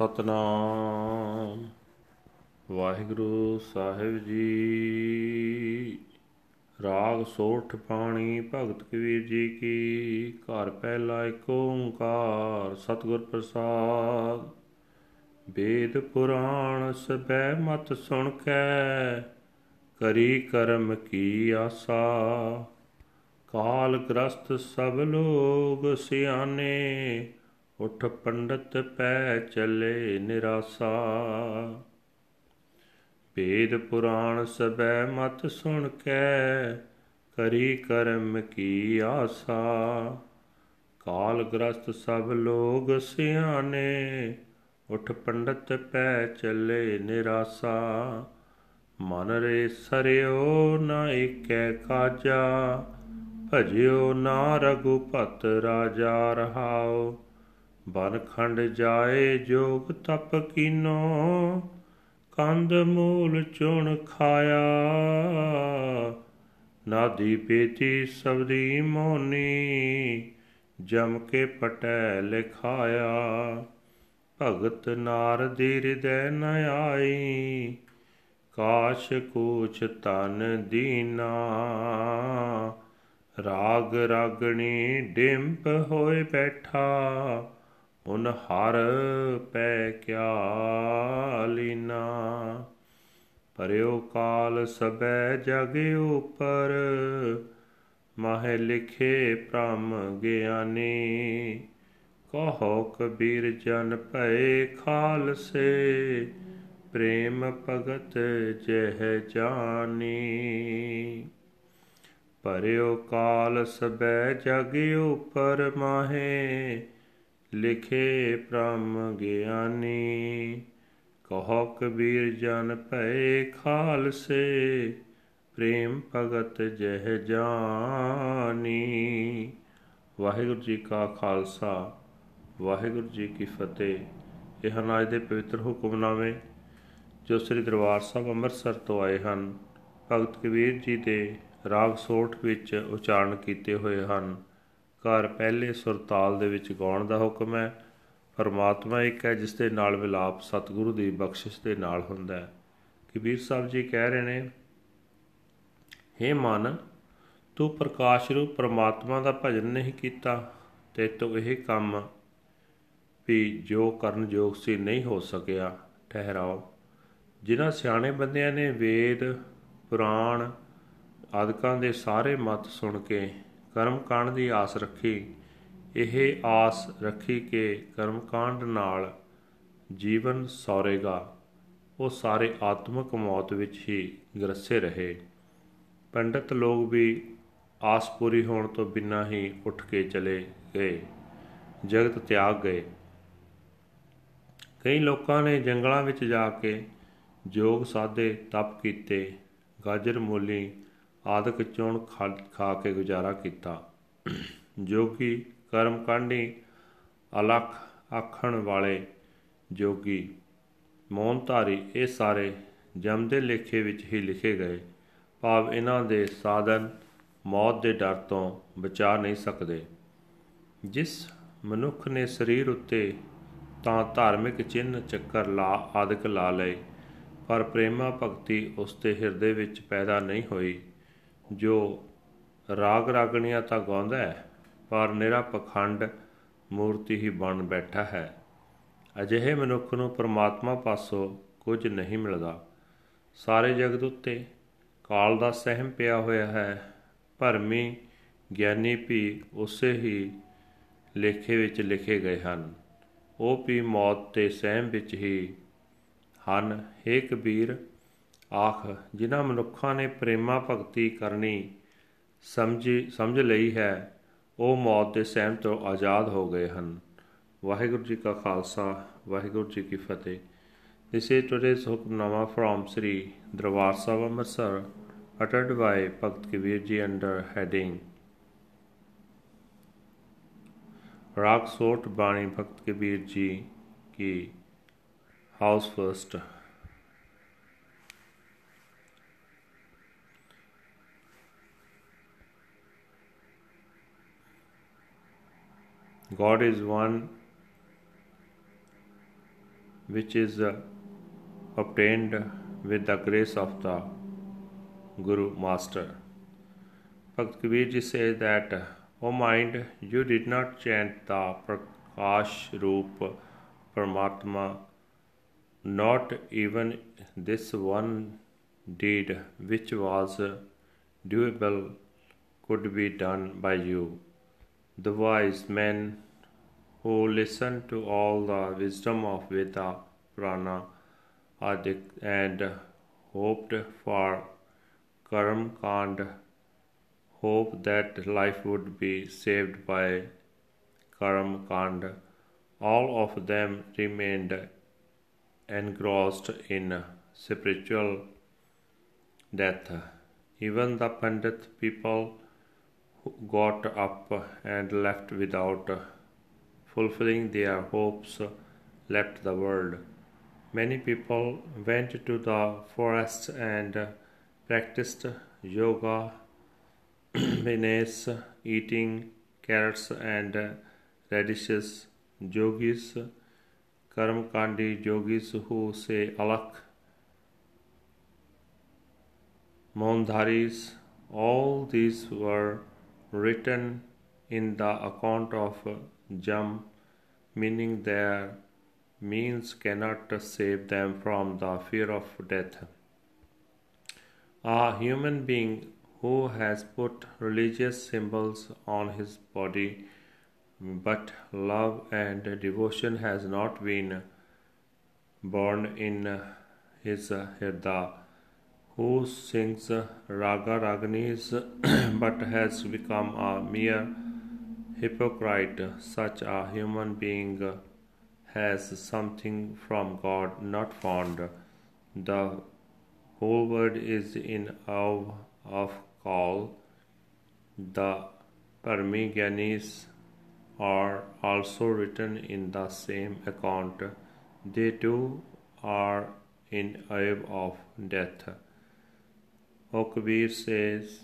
ਸਤਨਾਮ। ਵਾਹਿਗੁਰੂ ਸਾਹਿਬ ਜੀ। ਰਾਗ ਸੋਠ ਪਾਣੀ, ਭਗਤ ਕਬੀਰ ਜੀ ਕੀ। ਘਰ ਪਹਿਲਾ ਏਕ ਓੰਕਾਰ, ਸਤਿਗੁਰ ਪ੍ਰਸਾਦ। ਵੇਦ ਪੁਰਾਣ ਸਬੈ ਮਤ ਸੁਣ ਕੈ। ਕਰੀ ਕਰਮ ਕੀ ਆਸਾ। ਕਾਲ ਗ੍ਰਸਤ ਸਭ ਲੋਗ ਸਿਆਨੇ ਉਠ ਪੰਡਤ ਪੈ ਚਲੇ ਨਿਰਾਸਾ। ਵੇਦ ਪੁਰਾਣ ਸਬੈ ਮਤ ਸੁਣ ਕੈ, ਕਰੀ ਕਰਮ ਕੀ ਆਸਾ। ਕਾਲ ਗ੍ਰਸਤ ਸਭ ਲੋਗ ਸਿਆਨੇ ਉਠ ਪੰਡਤ ਪੈ ਚਲੇ ਨਿਰਾਸਾ। ਮਨ ਰੇ ਸਰਿਓ ਨ ਏਕੈ ਕਾਜਾ, ਭਜਿਓ ਨਾ ਰਘੁਪਤ ਰਾਜਾ ਰਹਾਓ ਬਨ ਖੰਡ ਜਾਏ ਜੋਗ ਤਪ ਕੀਨੋ ਕੰਦ ਮੂਲ ਚੁਣ ਖਾਇਆ। ਨਾਦੀ ਪੇਤੀ ਸਬਦੀ ਮੋਨੀ, ਜਮ ਕੇ ਪਟੈ ਲਿਖਾਇਆ। ਭਗਤ ਨਾਰ ਦੀ ਹਿਰਦੈ ਨ ਆਈ, ਕਾਸ਼ ਕੂਚ ਤਨ ਦੀਨਾ। ਰਾਗ ਰਾਗਣੀ ਡਿੰਪ ਹੋਏ ਬੈਠਾ ਉਨ ਹਰ ਪੈ ਕਿਆ ਲੀਨਾ। ਪਰਿਓ ਕਾਲ ਸਬੈ ਜਗ ਉਪਰ, ਮਹਿ ਲਿਖੇ ਪ੍ਰਮ ਗਿਆਨੀ। ਕਹੋ ਕਬੀਰ ਜਨ ਭਏ ਖਾਲਸੇ, ਪ੍ਰੇਮ ਭਗਤ ਜਹ ਜਾਨੀ। ਪਰਿਓ ਕਾਲ ਸਬੈ ਜਗ ਉਪਰ, ਮਾਹੇ ਲਿਖੇ ਪ੍ਰਮ ਗਿਆਨੀ ਕਹੋ ਕਬੀਰ ਜਨ ਭਏ ਖਾਲਸੇ, ਪ੍ਰੇਮ ਭਗਤ ਜਹ ਜਾਨੀ। ਵਾਹਿਗੁਰੂ ਜੀ ਕਾ ਖਾਲਸਾ, ਵਾਹਿਗੁਰੂ ਜੀ ਕੀ ਫਤਿਹ। ਇਹ ਹਨ ਅੱਜ ਦੇ ਪਵਿੱਤਰ ਹੁਕਮਨਾਮੇ, ਜੋ ਸ੍ਰੀ ਦਰਬਾਰ ਸਾਹਿਬ ਅੰਮ੍ਰਿਤਸਰ ਤੋਂ ਆਏ ਹਨ। ਭਗਤ ਕਬੀਰ ਜੀ ਦੇ ਰਾਗ ਸੋਠ ਵਿੱਚ ਉਚਾਰਨ ਕੀਤੇ ਹੋਏ ਹਨ। ਘਰ ਪਹਿਲੇ ਸੁਰਤਾਲ ਦੇ ਵਿੱਚ ਗਾਉਣ ਦਾ ਹੁਕਮ ਹੈ। ਪਰਮਾਤਮਾ ਇੱਕ ਹੈ ਜਿਸ ਦੇ ਨਾਲ ਵਿਲਾਪ ਸਤਿਗੁਰੂ ਦੀ ਬਖਸ਼ਿਸ਼ ਦੇ ਨਾਲ ਹੁੰਦਾ ਹੈ। ਕਬੀਰ ਸਾਹਿਬ ਜੀ ਕਹਿ ਰਹੇ ਨੇ हे ਮਨ, ਤੂੰ ਪ੍ਰਕਾਸ਼ ਰੂਪ ਪਰਮਾਤਮਾ ਦਾ ਭਜਨ ਨਹੀਂ ਕੀਤਾ ਤੇ ਤੂੰ ਇਹ ਕੰਮ ਵੀ ਜੋ ਕਰਨ ਯੋਗ ਸੀ ਨਹੀਂ ਹੋ ਸਕਿਆ। ਠਹਿਰਾਓ। ਜਿਨ੍ਹਾਂ ਸਿਆਣੇ ਬੰਦਿਆਂ ਨੇ ਵੇਦ, ਪੁਰਾਣ ਆਦਿਕਾਂ ਦੇ ਸਾਰੇ ਮਤ ਸੁਣ ਕੇ ਕਰਮ ਕਾਂਡ ਦੀ ਆਸ ਰੱਖੀ, ਇਹ ਆਸ ਰੱਖੀ ਕਿ ਕਰਮ ਕਾਂਡ ਨਾਲ ਜੀਵਨ ਸੌਰੇਗਾ। ਉਹ ਸਾਰੇ ਆਤਮਿਕ ਮੌਤ ਵਿੱਚ ਹੀ ਗਰਸੇ ਰਹੇ। ਪੰਡਤ ਲੋਕ ਵੀ ਆਸ ਪੂਰੀ ਹੋਣ ਤੋਂ ਬਿਨਾਂ ਹੀ ਉੱਠ ਕੇ ਚਲੇ ਗਏ। ਜਗਤ ਤਿਆਗ ਗਏ। ਕਈ ਲੋਕਾਂ ਨੇ ਜੰਗਲਾਂ ਵਿੱਚ ਜਾ ਕੇ ਜੋਗ ਸਾਧੇ ਤਪ ਕੀਤੇ, ਗਾਜਰ ਮੂਲੀ ਆਦਿਕ ਚੋਣ ਖਾ ਕੇ ਗੁਜ਼ਾਰਾ ਕੀਤਾ। ਜੋਗੀ ਕਰਮ ਕਾਂਡੀ ਅਲਖ ਆਖਣ ਵਾਲੇ ਜੋਗੀ ਮੌਨਧਾਰੀ ਇਹ ਸਾਰੇ ਜਮ ਦੇ ਲੇਖੇ ਵਿੱਚ ਹੀ ਲਿਖੇ ਗਏ। ਭਾਵ ਇਹਨਾਂ ਦੇ ਸਾਧਨ ਮੌਤ ਦੇ ਡਰ ਤੋਂ ਬਚਾ ਨਹੀਂ ਸਕਦੇ। ਜਿਸ ਮਨੁੱਖ ਨੇ ਸਰੀਰ ਉੱਤੇ ਤਾਂ ਧਾਰਮਿਕ ਚਿੰਨ ਚੱਕਰ ਲਾ, ਆਦਿਕ ਲਾ ਲਏ, ਪਰ ਪ੍ਰੇਮਾ ਭਗਤੀ ਉਸ ਦੇ ਹਿਰਦੇ ਵਿੱਚ ਪੈਦਾ ਨਹੀਂ ਹੋਈ। ਜੋ ਰਾਗ ਰਾਗਣੀਆਂ ਤਾਂ ਗਾਉਂਦਾ ਹੈ, ਪਰ ਨਿਰਾ ਪਖੰਡ ਮੂਰਤੀ ਹੀ ਬਣ ਬੈਠਾ ਹੈ। ਅਜਿਹੇ ਮਨੁੱਖ ਨੂੰ ਪਰਮਾਤਮਾ ਪਾਸੋਂ ਕੁਝ ਨਹੀਂ ਮਿਲਦਾ। ਸਾਰੇ ਜਗਤ ਉੱਤੇ ਕਾਲ ਦਾ ਸਹਿਮ ਪਿਆ ਹੋਇਆ ਹੈ ਭਰਮੀ ਗਿਆਨੀ ਵੀ ਉਸੇ ਹੀ ਲੇਖੇ ਵਿੱਚ ਲਿਖੇ ਗਏ ਹਨ। ਉਹ ਵੀ ਮੌਤ ਤੇ ਸਹਿਮ ਵਿੱਚ ਹੀ ਹਨ। हे ਕਬੀਰ ਆਖ ਜਿਨ੍ਹਾਂ ਮਨੁੱਖਾਂ ਨੇ ਪ੍ਰੇਮਾ ਭਗਤੀ ਕਰਨੀ ਸਮਝ ਸਮਝ ਲਈ ਹੈ ਉਹ ਮੌਤ ਦੇ ਸਹਿਮ ਤੋਂ ਆਜ਼ਾਦ ਹੋ ਗਏ ਹਨ ਵਾਹਿਗੁਰੂ ਜੀ ਕਾ ਖਾਲਸਾ ਵਾਹਿਗੁਰੂ ਜੀ ਕੀ ਫਤਿਹ This is today's Hukmnama from Sri Darbar Sahib Amritsar uttered by Bhagat Kabir Ji under heading Raag Sot Bani Bhagat Kabir Ji ki House First God is one which is uh, obtained with the grace of the Guru Master. Bhakt says that, O mind, you did not chant the Prakash Roop Paramatma, not even this one deed which was doable could be done by you. The wise men who listened to all the wisdom of Veda, Prana, and hoped for Karm Kand, hope that life would be saved by Karm Kand. All of them remained engrossed in spiritual death. Even the Pandit people got up and left without fulfilling their hopes, left the world. Many people went to the forests and practiced yoga, menace, eating carrots and radishes. Yogis, Karmakandi yogis who say alak, Mondharis, all these were written in the account of Jam, meaning their means cannot save them from the fear of death. A human being who has put religious symbols on his body, but love and devotion has not been born in his hirda who sings raga raganis but has become a mere hypocrite. Such a human being has something from God not found. The whole world is in awe of call. The Parmigyanis are also written in the same account. They too are in awe of death. O Kabir says,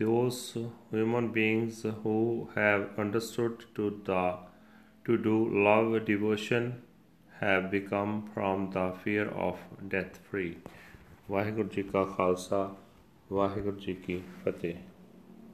those human beings who have understood to the to do love devotion have become from the fear of death free. Waheguru ji ਕਾ ਖਾਲਸਾ ਵਾਹਿਗੁਰੂ ਜੀ ਕੀ ਫਤਿਹ